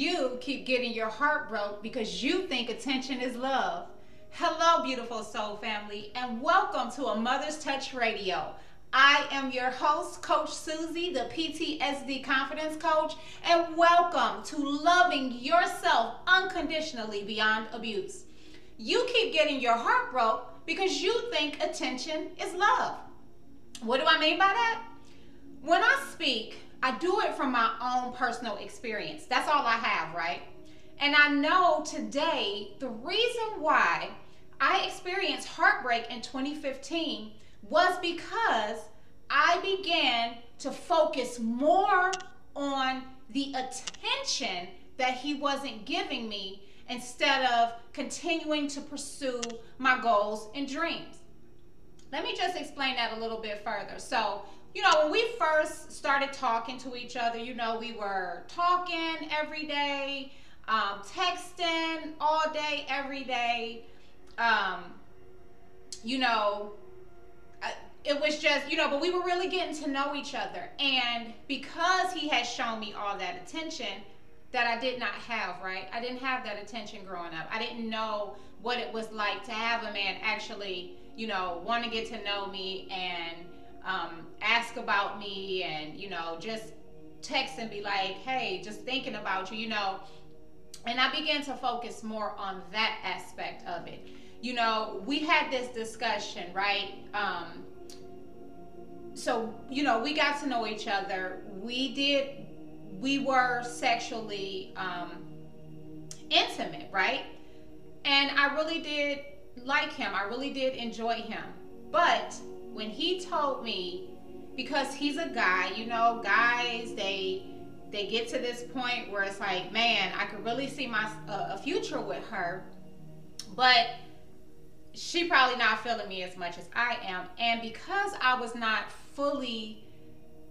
you keep getting your heart broke because you think attention is love. Hello, beautiful soul family, and welcome to a Mother's Touch Radio. I am your host, Coach Susie, the PTSD Confidence Coach, and welcome to loving yourself unconditionally beyond abuse. You keep getting your heart broke because you think attention is love. What do I mean by that? When I speak, I do it from my own personal experience. That's all I have, right? And I know today the reason why I experienced heartbreak in 2015 was because I began to focus more on the attention that he wasn't giving me instead of continuing to pursue my goals and dreams. Let me just explain that a little bit further. So, you know, when we first started talking to each other, you know, we were talking every day, um, texting all day, every day. Um, you know, it was just, you know, but we were really getting to know each other. And because he had shown me all that attention that I did not have, right? I didn't have that attention growing up. I didn't know what it was like to have a man actually, you know, want to get to know me and um, ask about me and, you know, just text and be like, hey, just thinking about you, you know. And I began to focus more on that aspect of it. You know, we had this discussion, right? Um, so you know we got to know each other we did we were sexually um, intimate right and i really did like him i really did enjoy him but when he told me because he's a guy you know guys they they get to this point where it's like man i could really see my uh, a future with her but she probably not feeling me as much as I am. And because I was not fully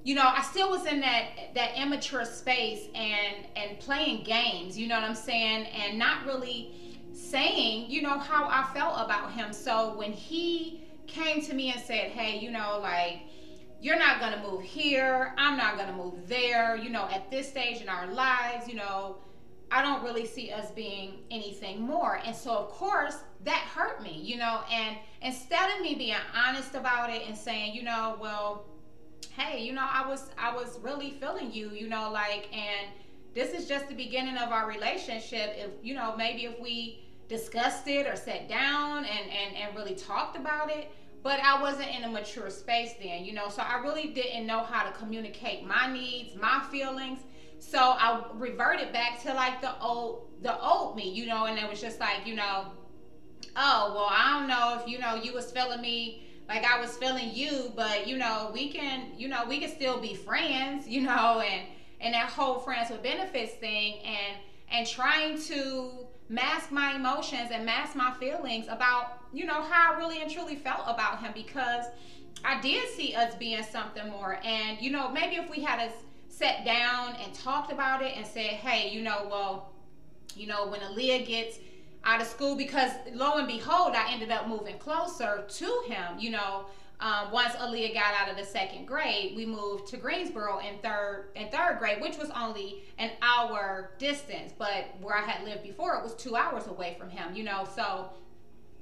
you know, I still was in that that immature space and and playing games, you know what I'm saying, and not really saying, you know, how I felt about him. So when he came to me and said, "Hey, you know, like you're not going to move here, I'm not going to move there, you know, at this stage in our lives, you know, I don't really see us being anything more. And so, of course, that hurt me, you know. And instead of me being honest about it and saying, you know, well, hey, you know, I was I was really feeling you, you know, like, and this is just the beginning of our relationship. If you know, maybe if we discussed it or sat down and and and really talked about it. But I wasn't in a mature space then, you know, so I really didn't know how to communicate my needs, my feelings. So I reverted back to like the old the old me, you know, and it was just like, you know, oh well I don't know if you know you was feeling me like I was feeling you, but you know, we can you know, we can still be friends, you know, and and that whole friends with benefits thing and and trying to mask my emotions and mask my feelings about, you know, how I really and truly felt about him because I did see us being something more. And, you know, maybe if we had a sat down and talked about it and said, hey, you know, well, you know, when Aaliyah gets out of school, because lo and behold, I ended up moving closer to him, you know. Um, once Aaliyah got out of the second grade, we moved to Greensboro in third in third grade, which was only an hour distance. But where I had lived before, it was two hours away from him. You know, so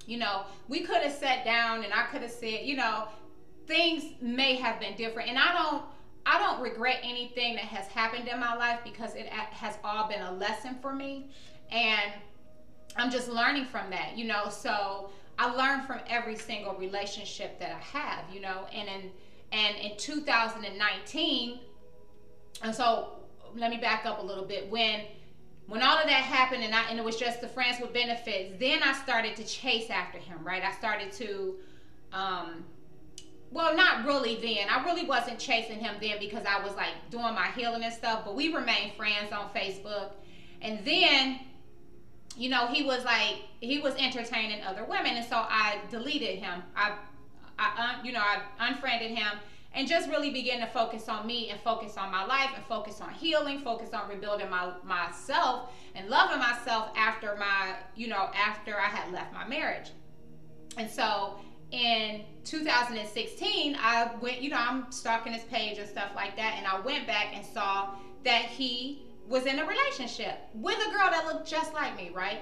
you know we could have sat down and I could have said, you know, things may have been different. And I don't I don't regret anything that has happened in my life because it has all been a lesson for me. And I'm just learning from that, you know. So I learned from every single relationship that I have, you know. And in and in 2019, and so let me back up a little bit. When when all of that happened and I and it was just the friends with benefits, then I started to chase after him, right? I started to um well, not really then. I really wasn't chasing him then because I was like doing my healing and stuff, but we remained friends on Facebook. And then, you know, he was like, he was entertaining other women. And so I deleted him. I, I you know, I unfriended him and just really begin to focus on me and focus on my life and focus on healing, focus on rebuilding my myself and loving myself after my, you know, after I had left my marriage. And so in 2016, I went, you know, I'm stalking his page and stuff like that, and I went back and saw that he was in a relationship with a girl that looked just like me, right?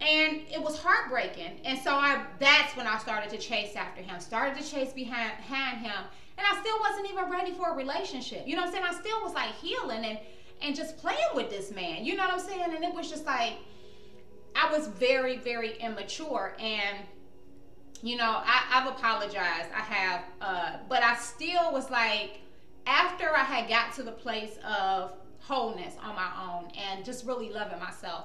And it was heartbreaking. And so I that's when I started to chase after him, started to chase behind, behind him. And I still wasn't even ready for a relationship. You know what I'm saying? I still was like healing and and just playing with this man. You know what I'm saying? And it was just like I was very, very immature and you know, I, have apologized. I have, uh, but I still was like, after I had got to the place of wholeness on my own and just really loving myself,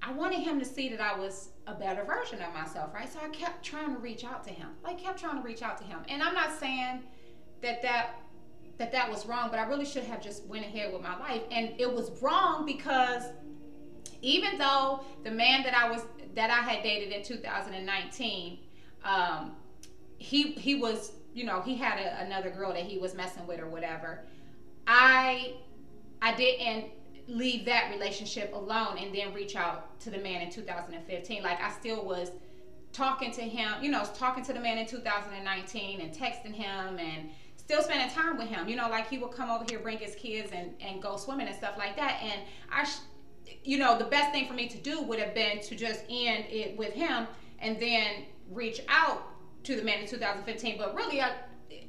I wanted him to see that I was a better version of myself, right? So I kept trying to reach out to him. Like kept trying to reach out to him. And I'm not saying that that that that was wrong, but I really should have just went ahead with my life. And it was wrong because even though the man that I was that I had dated in 2019, um, he he was you know he had a, another girl that he was messing with or whatever. I I didn't leave that relationship alone and then reach out to the man in 2015. Like I still was talking to him, you know, talking to the man in 2019 and texting him and still spending time with him. You know, like he would come over here, bring his kids and, and go swimming and stuff like that. And I, you know, the best thing for me to do would have been to just end it with him and then reach out to the man in 2015. But really, I,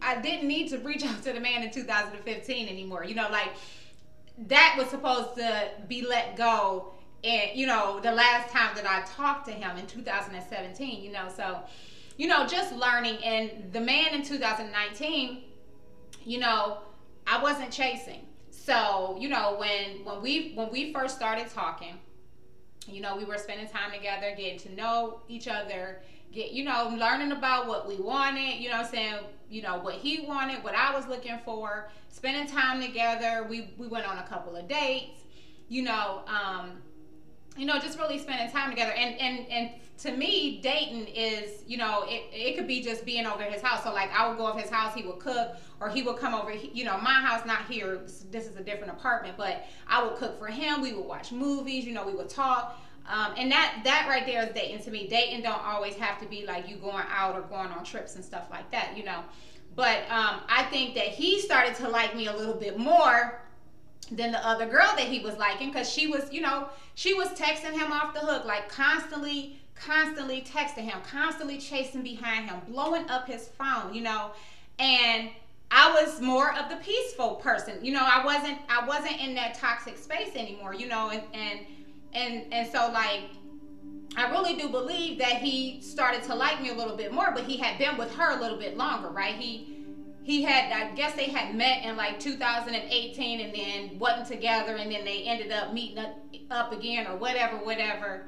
I didn't need to reach out to the man in 2015 anymore. You know, like that was supposed to be let go and you know the last time that i talked to him in 2017 you know so you know just learning and the man in 2019 you know i wasn't chasing. So you know when when we when we first started talking you know we were spending time together getting to know each other get you know learning about what we wanted you know i'm saying you know what he wanted what i was looking for spending time together. We we went on a couple of dates you know um you know just really spending time together. And and and to me dating is you know it, it could be just being over his house so like i would go over his house he would cook or he would come over you know my house not here this is a different apartment but i would cook for him we would watch movies you know we would talk um, and that that right there is dating to me. Dating don't always have to be like you going out or going on trips and stuff like that, you know. But um, I think that he started to like me a little bit more than the other girl that he was liking because she was, you know, she was texting him off the hook, like constantly, constantly texting him, constantly chasing behind him, blowing up his phone, you know. And I was more of the peaceful person, you know. I wasn't, I wasn't in that toxic space anymore, you know, and and and and so like I really do believe that he started to like me a little bit more, but he had been with her a little bit longer, right? He he had I guess they had met in like 2018 and then wasn't together and then they ended up meeting up, up again or whatever, whatever.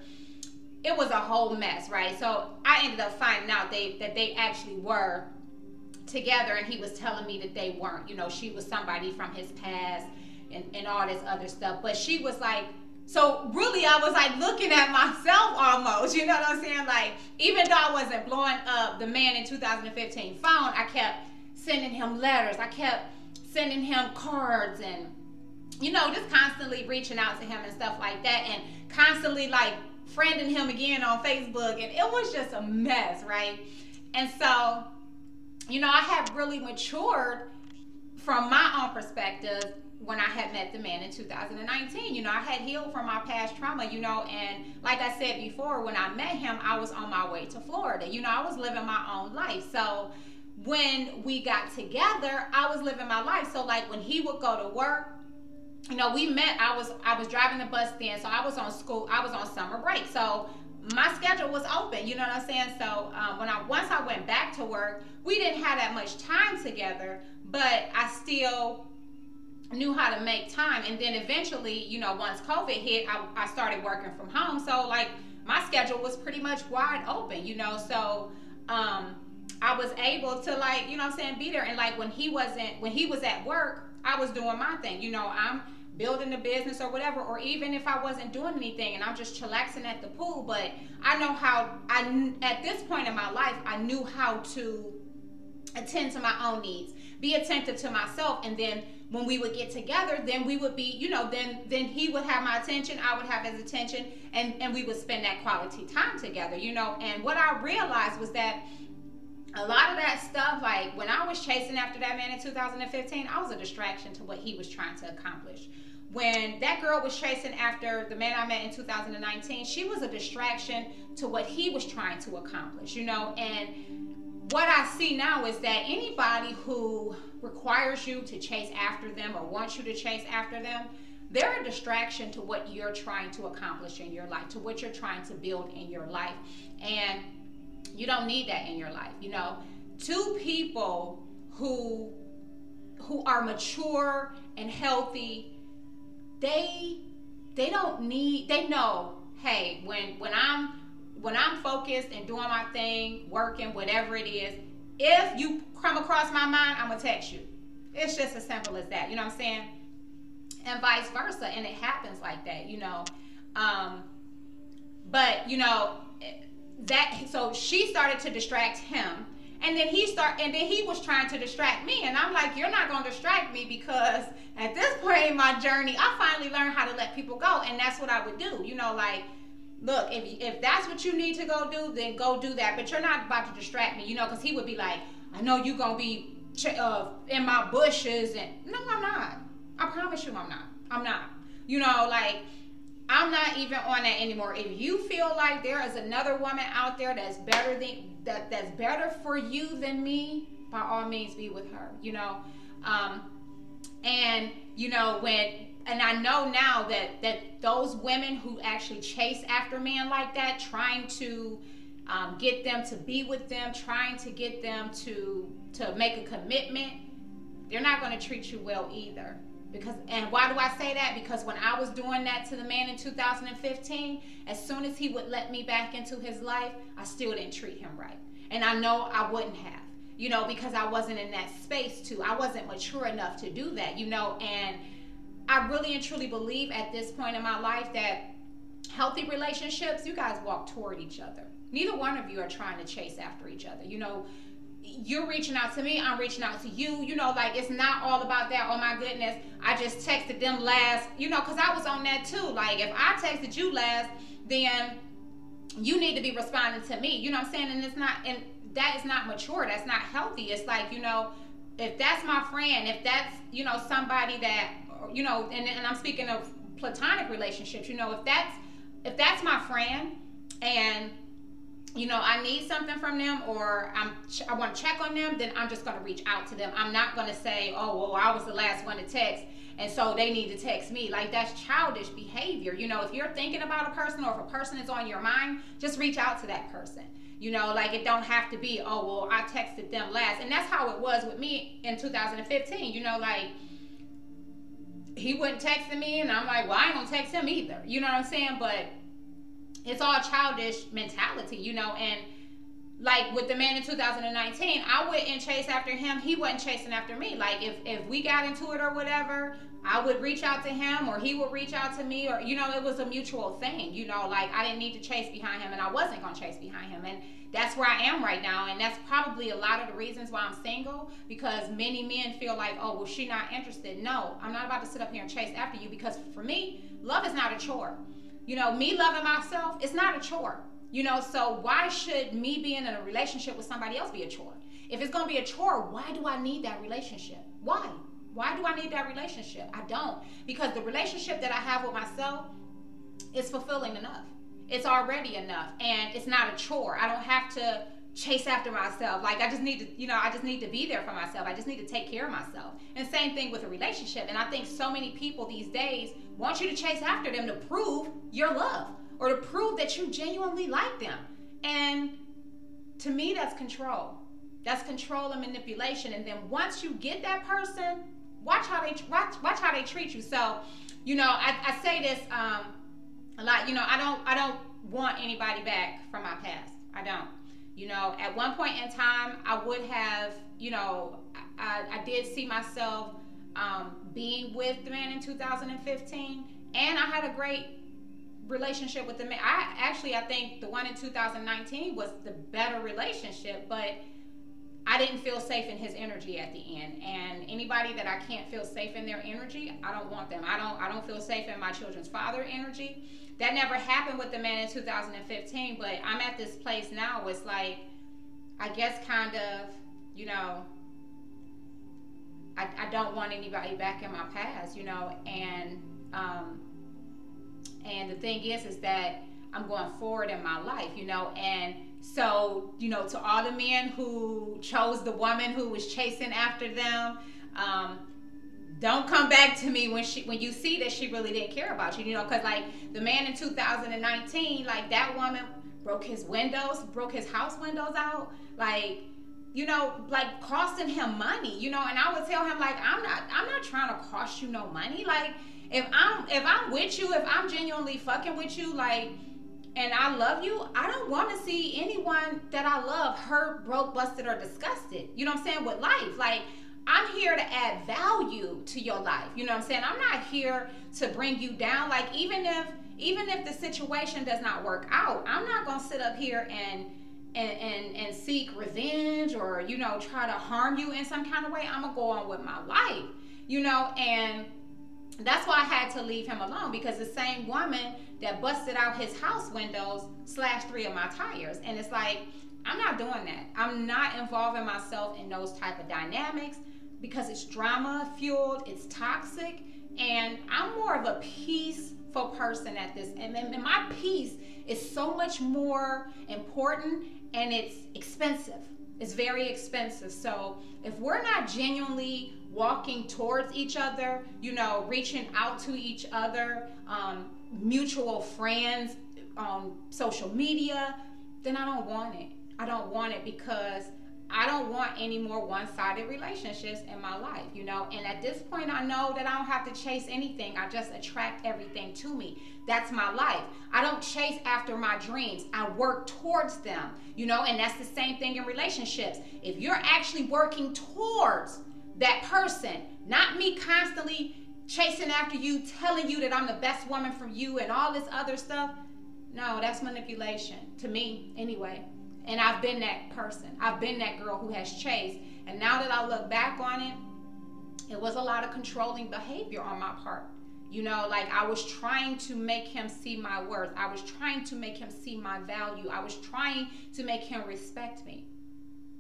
It was a whole mess, right? So I ended up finding out they that they actually were together and he was telling me that they weren't. You know, she was somebody from his past and, and all this other stuff. But she was like so really, I was like looking at myself almost. You know what I'm saying? Like even though I wasn't blowing up the man in 2015 phone, I kept sending him letters. I kept sending him cards and you know just constantly reaching out to him and stuff like that, and constantly like friending him again on Facebook, and it was just a mess, right? And so, you know, I have really matured from my own perspective when I had met the man in 2019. You know, I had healed from my past trauma, you know, and like I said before, when I met him, I was on my way to Florida. You know, I was living my own life. So when we got together, I was living my life. So like when he would go to work, you know, we met, I was I was driving the bus then, so I was on school, I was on summer break. So my schedule was open, you know what I'm saying? So um, when I once I went back to work, we didn't have that much time together, but I still knew how to make time and then eventually you know once covid hit I, I started working from home so like my schedule was pretty much wide open you know so um i was able to like you know i'm saying be there and like when he wasn't when he was at work i was doing my thing you know i'm building a business or whatever or even if i wasn't doing anything and i'm just chillaxing at the pool but i know how i at this point in my life i knew how to attend to my own needs be attentive to myself and then when we would get together, then we would be, you know, then then he would have my attention, I would have his attention, and and we would spend that quality time together, you know. And what I realized was that a lot of that stuff, like when I was chasing after that man in 2015, I was a distraction to what he was trying to accomplish. when that girl was chasing after the man I met in 2019, she was a distraction to what he was trying to accomplish, you know. And what I see now is that anybody who requires you to chase after them or wants you to chase after them, they're a distraction to what you're trying to accomplish in your life, to what you're trying to build in your life. And you don't need that in your life, you know. Two people who who are mature and healthy, they they don't need they know, hey, when when I'm when I'm focused and doing my thing, working, whatever it is, if you come across my mind, I'm gonna text you. It's just as simple as that. You know what I'm saying? And vice versa. And it happens like that, you know. Um, but you know, that so she started to distract him. And then he start and then he was trying to distract me. And i'm like you're not going to distract me because at this point in my journey i finally learned how to let people go. And that's what i would do. You know like look if, if that's what you need to go do then go do that. But you're not about to distract me you know because he would be like i know you're going to be uh, in my bushes and no i'm not. I promise you i'm not. I'm not. You know like I'm not even on that anymore. If you feel like there is another woman out there that's better than that that's better for you than me, by all means be with her, you know. Um, and you know when and I know now that that those women who actually chase after men like that, trying to um, get them to be with them, trying to get them to to make a commitment, they're not going to treat you well either. Because and why do I say that? Because when I was doing that to the man in 2015, as soon as he would let me back into his life, I still didn't treat him right. And I know I wouldn't have, you know, because I wasn't in that space to. I wasn't mature enough to do that, you know, and I really and truly believe at this point in my life that healthy relationships, you guys walk toward each other. Neither one of you are trying to chase after each other. You know, you're reaching out to me, I'm reaching out to you. You know, like it's not all about that. Oh my goodness, I just texted them last, you know, because I was on that too. Like if I texted you last, then you need to be responding to me. You know what I'm saying? And it's not, and that is not mature. That's not healthy. It's like, you know, if that's my friend, if that's, you know, somebody that, you know, and, and I'm speaking of platonic relationships, you know, if that's, if that's my friend and you know, I need something from them or I'm I want to check on them, then I'm just going to reach out to them. I'm not going to say, "Oh, well, I was the last one to text." And so they need to text me. Like that's childish behavior. You know, if you're thinking about a person or if a person is on your mind, just reach out to that person. You know, like it don't have to be, oh well, I texted them last. And that's how it was with me in 2015. You know, like he wouldn't text me and I'm like, well, I ain't gonna text him either. You know what I'm saying? But it's all childish mentality, you know, and like with the man in 2019, I wouldn't chase after him. He wasn't chasing after me. Like if if we got into it or whatever, I would reach out to him or he would reach out to me or you know, it was a mutual thing. You know, like I didn't need to chase behind him and I wasn't to chase behind him. And that's where I am right now and that's probably a lot of the reasons why I'm single because many men feel like, "Oh, well she not interested." No, I'm not about to sit up here and chase after you because for me, love is not a chore. You know, me loving myself, it's not a chore. You know, so why should me being in a relationship with somebody else be a chore? If it's going to be a chore, why do I need that relationship? Why? Why do I need that relationship? I don't. Because the relationship that I have with myself is fulfilling enough. It's already enough. And it's not a chore. I don't have to chase after myself. Like I just need to, you know, I just need to be there for myself. I just need to take care of myself. And same thing with a relationship. And I think so many people these days want you to chase after them to prove your love or to prove that you genuinely like them. And to me, that's control. That's control and manipulation. And then once you get that person, watch how they watch watch how they treat you. So, you know, I, I say this um, a lot. You know, I don't I don't want anybody back from my past. I don't. You know, at one point in time, I would have, you know, I, I did see myself um, being with the man in 2015, and I had a great relationship with the man. I actually, I think the one in 2019 was the better relationship, but I didn't feel safe in his energy at the end. And anybody that I can't feel safe in their energy, I don't want them. I don't. I don't feel safe in my children's father energy. That never happened with the man in 2015, but I'm at this place now. It's like, I guess, kind of, you know, I, I don't want anybody back in my past, you know, and um, and the thing is, is that I'm going forward in my life, you know, and so you know, to all the men who chose the woman who was chasing after them. Um, don't come back to me when she when you see that she really didn't care about you you know because like the man in 2019 like that woman broke his windows broke his house windows out like you know like costing him money you know and i would tell him like i'm not i'm not trying to cost you no money like if i'm if i'm with you if i'm genuinely fucking with you like and I love you, I don't want to see anyone that I love hurt, broke, busted, or disgusted. You know what I'm saying? With life. Like, I'm here to add value to your life. You know what I'm saying? I'm not here to bring you down. Like even if even if the situation does not work out, I'm not gonna sit up here and and and, and seek revenge or you know try to harm you in some kind of way. I'm gonna go on with my life. You know, and that's why I had to leave him alone because the same woman that busted out his house windows slashed three of my tires. And it's like, I'm not doing that. I'm not involving myself in those type of dynamics because it's drama fueled, it's toxic, and I'm more of a peaceful person at this. And, and my peace is so much more important and it's expensive. It's very expensive. So if we're not genuinely walking towards each other, you know, reaching out to each other, um, mutual friends on social media, then I don't want it. I don't want it because I don't want any more one sided relationships in my life, you know. And at this point, I know that I don't have to chase anything. I just attract everything to me. That's my life. I don't chase after my dreams, I work towards them, you know. And that's the same thing in relationships. If you're actually working towards that person, not me constantly chasing after you, telling you that I'm the best woman for you, and all this other stuff. No, that's manipulation to me, anyway. And I've been that person. I've been that girl who has chased. And now that I look back on it, it was a lot of controlling behavior on my part. You know, like I was trying to make him see my worth. I was trying to make him see my value. I was trying to make him respect me.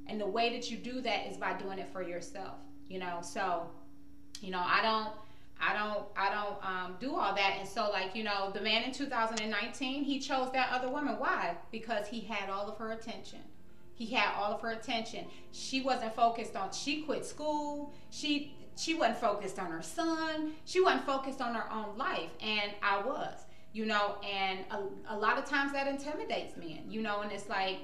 And the way that you do that is by doing it for yourself. You know, so, you know, I don't I don't I don't um, do all that. And so like, you know, the man in 2019, he chose that other woman. Why? Because he had all of her attention. He had all of her attention. She wasn't focused on she quit school. She she wasn't focused on her son. She wasn't focused on her own life. And I was, you know, and a, a lot of times that intimidates men, you know, and it's like,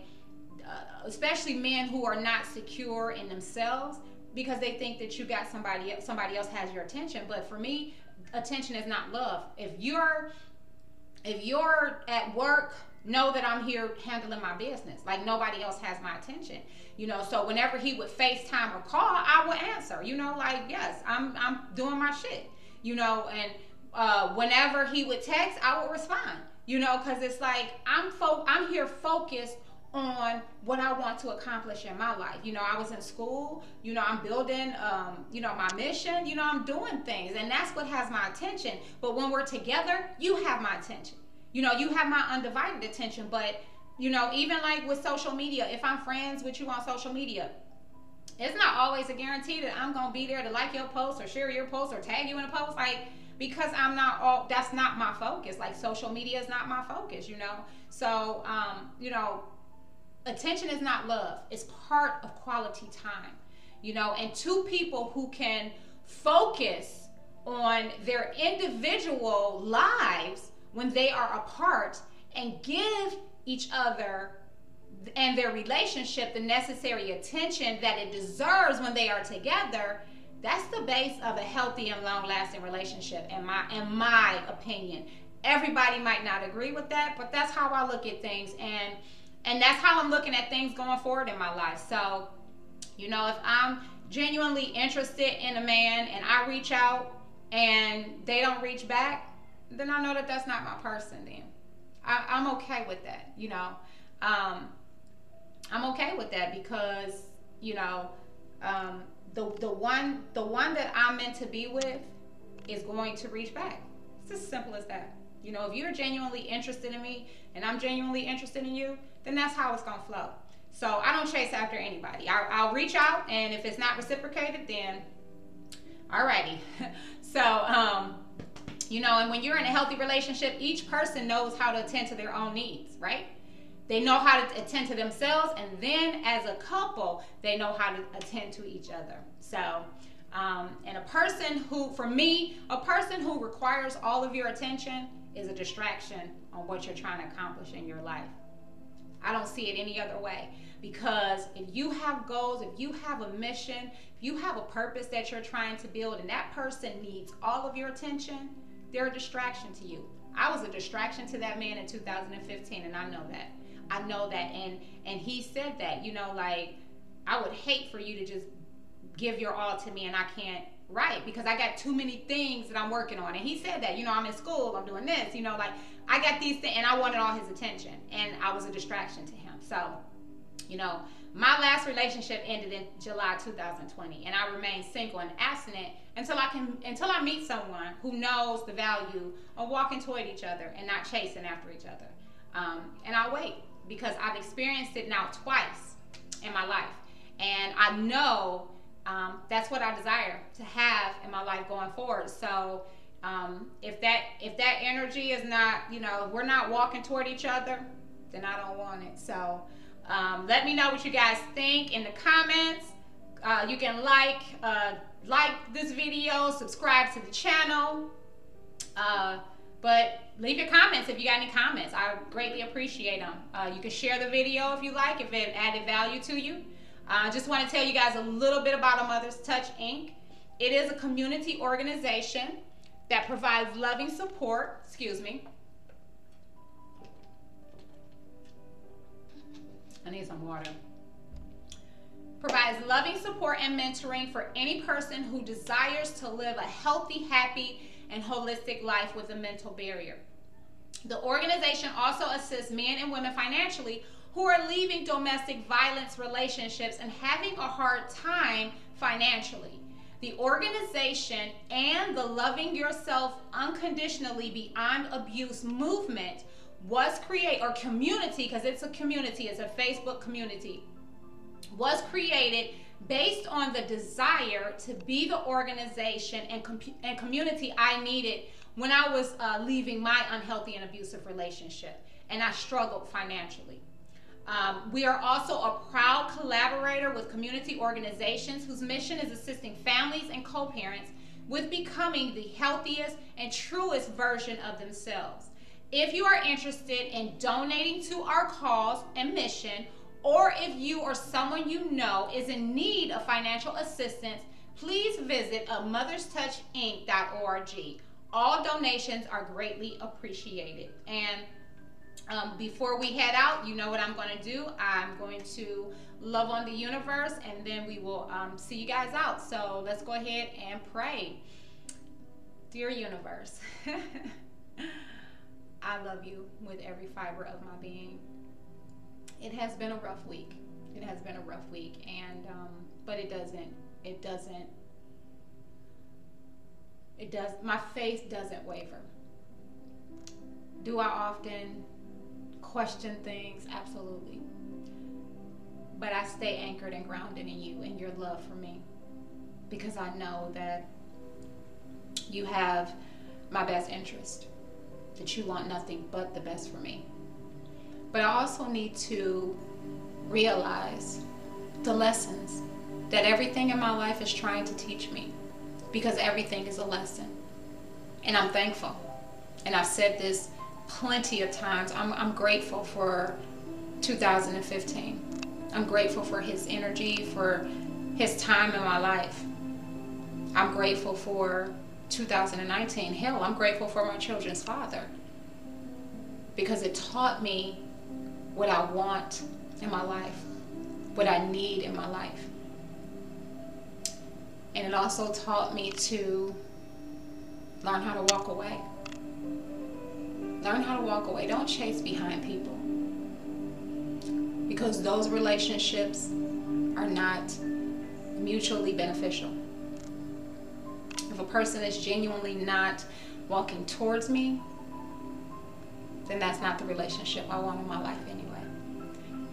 uh, especially men who are not secure in themselves because they think that you got somebody somebody else has your attention. But for me, attention is not love. If you're if you're at work, know that I'm here handling my business. Like nobody else has my attention. You know, so whenever he would FaceTime or call, I would answer. You know, like yes, I'm I'm doing my shit. You know, and uh, whenever he would text, I would respond. You know, because it's like I'm fo- I'm here focused on what I want to accomplish in my life. You know, I was in school, you know, I'm building, um, you know, my mission, you know, I'm doing things, and that's what has my attention. But when we're together, you have my attention. You know, you have my undivided attention. But, you know, even like with social media, if I'm friends with you on social media, it's not always a guarantee that I'm gonna be there to like your post or share your post or tag you in a post. Like, because I'm not all that's not my focus. Like social media is not my focus, you know. So um, you know, attention is not love, it's part of quality time, you know, and two people who can focus on their individual lives when they are apart and give each other and their relationship the necessary attention that it deserves when they are together that's the base of a healthy and long-lasting relationship in my in my opinion. Everybody might not agree with that but that's how i look at things and and that's how I'm looking at things going forward in my life. So, you know, if I'm genuinely interested in a man and I reach out and they don't reach back, then I know that that's not my person. Then I, am okay with that. You know, um, I'm okay with that because you know um, the the one the one that I'm meant to be with is going to reach back. It's as simple as that. You know, if you're genuinely interested in me and I'm genuinely interested in you, then that's how it's gonna flow. So I don't chase after anybody. I'll, I'll reach out, and if it's not reciprocated, then alrighty. so um, You know, and when you're in a healthy relationship, each person knows how to attend to their own needs, right? They know how to attend to themselves, and then as a couple, they know how to attend to each other. So, um, and a person who, for me, a person who requires all of your attention is a distraction on what you're trying to accomplish in your life. I don't see it any other way because if you have goals, if you have a mission, if you have a purpose that you're trying to build, and that person needs all of your attention, they're a distraction to you. I was a distraction to that man in 2015, and I know that. I know that, and and he said that. You know, like I would hate for you to just give your all to me, and I can't write because I got too many things that I'm working on. And he said that. You know, I'm in school, I'm doing this. You know, like I got these things, and I wanted all his attention, and I was a distraction to him. So, you know, my last relationship ended in July 2020, and I remain single and abstinent until I can until I meet someone who knows the value of walking toward each other and not chasing after each other. Um, and I'll wait because I've experienced it now twice in my life, and I know um, that's what I desire to have in my life going forward. So. Um, if that if that energy is not you know we're not walking toward each other then i don't want it so um, let me know what you guys think in the comments. Uh, you can like uh, like this video, subscribe to the channel. Uh, but leave your comments if you got any comments. I greatly appreciate them. Uh, you can share the video if you like, if it added value to you. Uh, I just want to tell you guys a little bit about A Mother's Touch Inc. It is a community organization that provides loving support, excuse me, I need some water. Provides loving support and mentoring for any person who desires to live a healthy, happy, and holistic life with a mental barrier. The organization also assists men and women financially who are leaving domestic violence relationships and having a hard time financially. The organization and the Loving Yourself Unconditionally Beyond Abuse movement was created, or community, because it's a community, it's a Facebook community, was created based on the desire to be the organization and, com- and community I needed when I was uh, leaving my unhealthy and abusive relationship and I struggled financially. Um, we are also a proud collaborator with community organizations whose mission is assisting families and co parents with becoming the healthiest and truest version of themselves. If you are interested in donating to our cause and mission, or if you or someone you know is in need of financial assistance, please visit a motherstouchinc.org. All donations are greatly appreciated. And um, before we head out, you know what I'm going to do. I'm going to love on the universe and then we will um, see you guys out. So let's go ahead and pray. Dear universe. I love you with every fiber of my being. It has been a rough week. It has been a rough week, and um, but it doesn't. It doesn't. It does. My faith doesn't waver. Do I often question things? Absolutely. But I stay anchored and grounded in you and your love for me, because I know that you have my best interest that you want nothing but the best for me. But I also need to realize the lessons that everything in my life is trying to teach me because everything is a lesson. And I'm thankful. And I've said this plenty of times. I'm, I'm grateful for 2015. I'm grateful for his energy, for his time in my life. I'm grateful for 2019. Hell, I'm grateful for my children's father because it taught me what I want in my life, what I need in my life. And it also taught me to learn how to walk away. Learn how to walk away. Don't chase behind people. Because those relationships are not mutually beneficial if a person is genuinely not walking towards me, then that's not the relationship I want in my life anyway.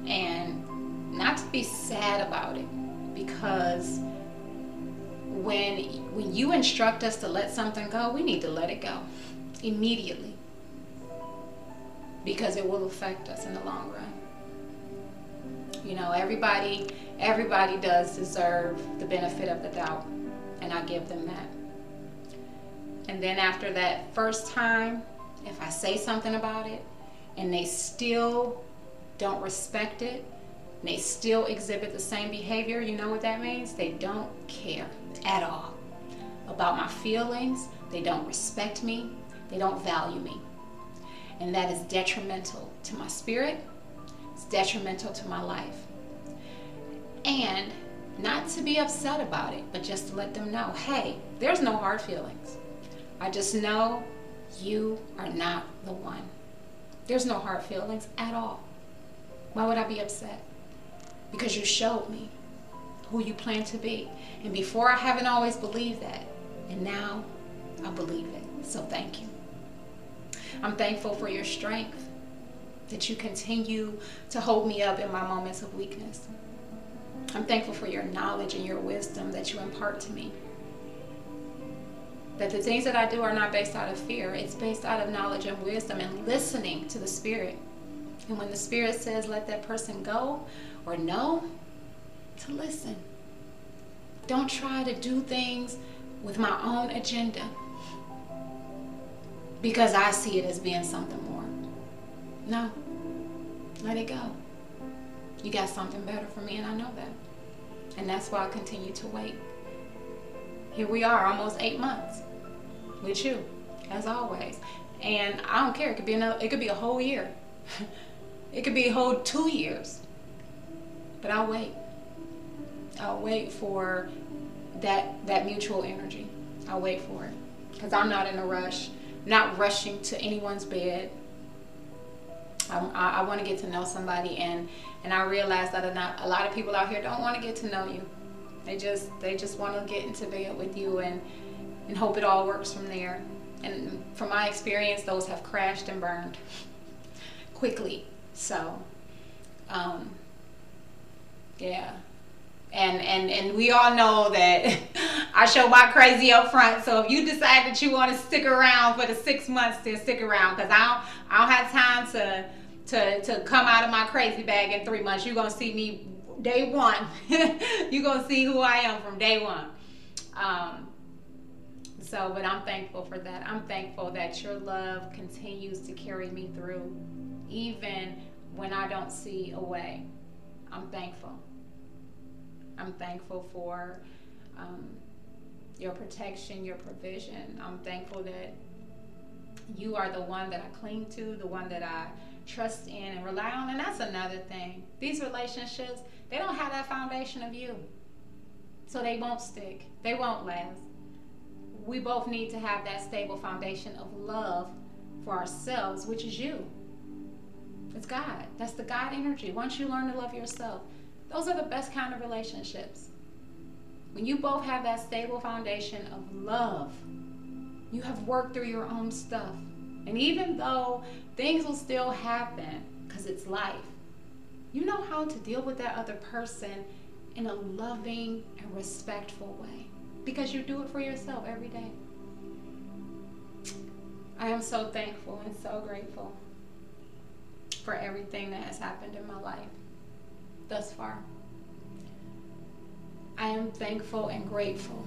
And not to be sad about it because when when you instruct us to let something go, we need to let it go. immediately because it will affect us in the long run. You know, everybody everybody does deserve the benefit of the doubt, and I give them that. And then after that first time, if I say something about it and they still don't respect it, they still exhibit the same behavior, you know what that means? They don't care at all about my feelings. They don't respect me. They don't value me. And that is detrimental to my spirit. It's detrimental to my life. And not to be upset about it, but just to let them know hey, there's no hard feelings. I just know you are not the one. There's no hard feelings at all. Why would I be upset? Because you showed me who you plan to be. And before I haven't always believed that. And now I believe it. So thank you. I'm thankful for your strength, that you continue to hold me up in my moments of weakness. I'm thankful for your knowledge and your wisdom that you impart to me. That the things that I do are not based out of fear, it's based out of knowledge and wisdom and listening to the Spirit. And when the Spirit says, let that person go or no, to listen. Don't try to do things with my own agenda because I see it as being something more. No, let it go. You got something better for me, and I know that. And that's why I continue to wait. Here we are, almost eight months with you, as always. And I don't care. It could be another. It could be a whole year. it could be a whole two years. But I'll wait. I'll wait for that that mutual energy. I'll wait for it because I'm not in a rush. Not rushing to anyone's bed. I, I, I want to get to know somebody, and and I realize that not, a lot of people out here don't want to get to know you. They just they just want to get into bed with you and and hope it all works from there. And from my experience, those have crashed and burned quickly. So, um, yeah and and and we all know that I show my crazy up front. So if you decide that you want to stick around for the six months, then stick around because I don't I don't have time to to to come out of my crazy bag in three months. You're gonna see me day one. You're gonna see who I am from day one. Um, so, but I'm thankful for that. I'm thankful that your love continues to carry me through, even when I don't see a way. I'm thankful. I'm thankful for um, your protection, your provision. I'm thankful that you are the one that I cling to, the one that I trust in and rely on. And that's another thing. These relationships, they don't have that foundation of you. So they won't stick, they won't last. We both need to have that stable foundation of love for ourselves, which is you. It's God. That's the God energy. Once you learn to love yourself, those are the best kind of relationships. When you both have that stable foundation of love, you have worked through your own stuff. And even though things will still happen because it's life, you know how to deal with that other person in a loving and respectful way because you do it for yourself every day. I am so thankful and so grateful for everything that has happened in my life thus far. I am thankful and grateful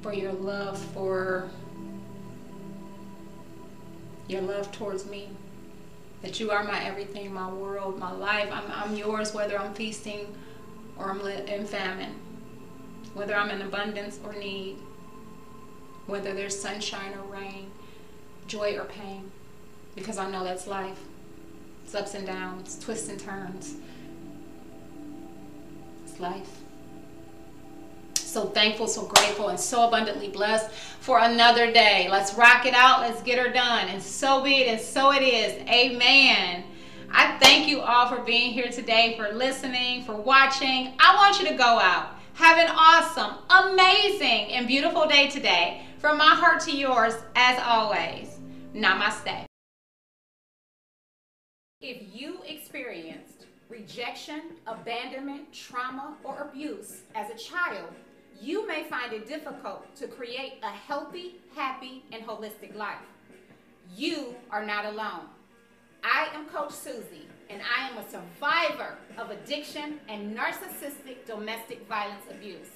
for your love for your love towards me. That you are my everything, my world, my life. I'm, I'm yours whether I'm feasting or I'm in famine, whether I'm in abundance or need, whether there's sunshine or rain, joy or pain, because I know that's life. It's ups and downs, twists and turns. It's life. So thankful, so grateful, and so abundantly blessed for another day. Let's rock it out. Let's get her done. And so be it, and so it is. Amen. I thank you all for being here today, for listening, for watching. I want you to go out. Have an awesome, amazing, and beautiful day today. From my heart to yours, as always. Namaste. If you experienced rejection, abandonment, trauma, or abuse as a child, you may find it difficult to create a healthy, happy, and holistic life. You are not alone. I am Coach Susie, and I am a survivor of addiction and narcissistic domestic violence abuse.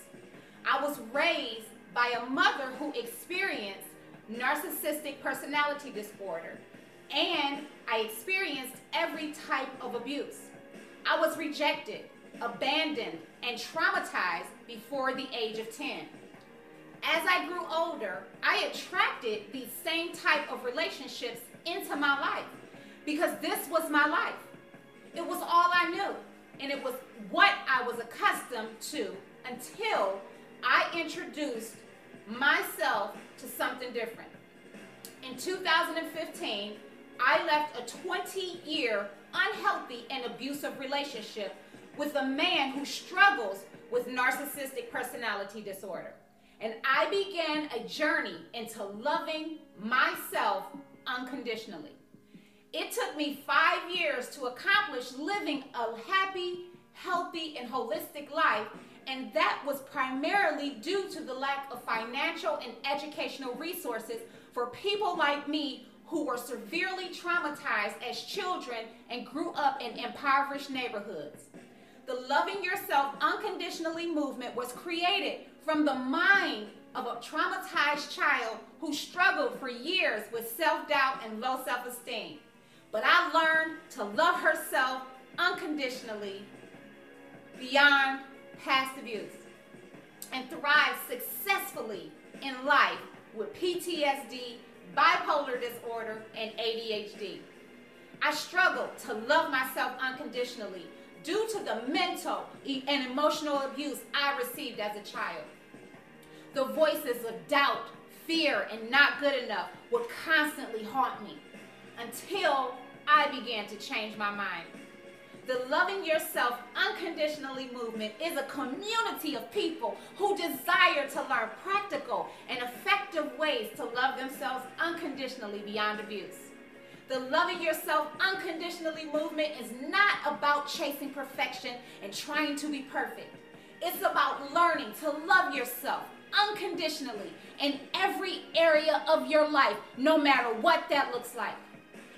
I was raised by a mother who experienced narcissistic personality disorder, and I experienced every type of abuse. I was rejected, abandoned, and traumatized before the age of 10. As I grew older, I attracted these same type of relationships into my life because this was my life. It was all I knew, and it was what I was accustomed to until I introduced myself to something different. In 2015, I left a 20 year unhealthy and abusive relationship with a man who struggles with narcissistic personality disorder. And I began a journey into loving myself unconditionally. It took me five years to accomplish living a happy, healthy, and holistic life, and that was primarily due to the lack of financial and educational resources for people like me who were severely traumatized as children and grew up in impoverished neighborhoods. The Loving Yourself Unconditionally movement was created from the mind of a traumatized child who struggled for years with self doubt and low self esteem. But I learned to love herself unconditionally beyond past abuse and thrive successfully in life with PTSD, bipolar disorder, and ADHD. I struggled to love myself unconditionally due to the mental and emotional abuse I received as a child. The voices of doubt, fear, and not good enough would constantly haunt me until I began to change my mind. The Loving Yourself Unconditionally movement is a community of people who desire to learn practical and effective ways to love themselves unconditionally beyond abuse. The Loving Yourself Unconditionally movement is not about chasing perfection and trying to be perfect. It's about learning to love yourself unconditionally in every area of your life, no matter what that looks like.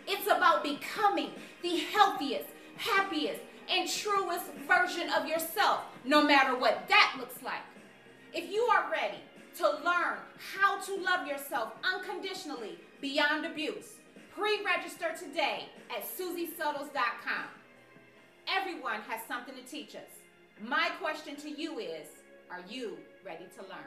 It's about becoming the healthiest, happiest, and truest version of yourself, no matter what that looks like. If you are ready to learn how to love yourself unconditionally beyond abuse, pre-register today at susiesuttles.com. Everyone has something to teach us. My question to you is, are you ready to learn?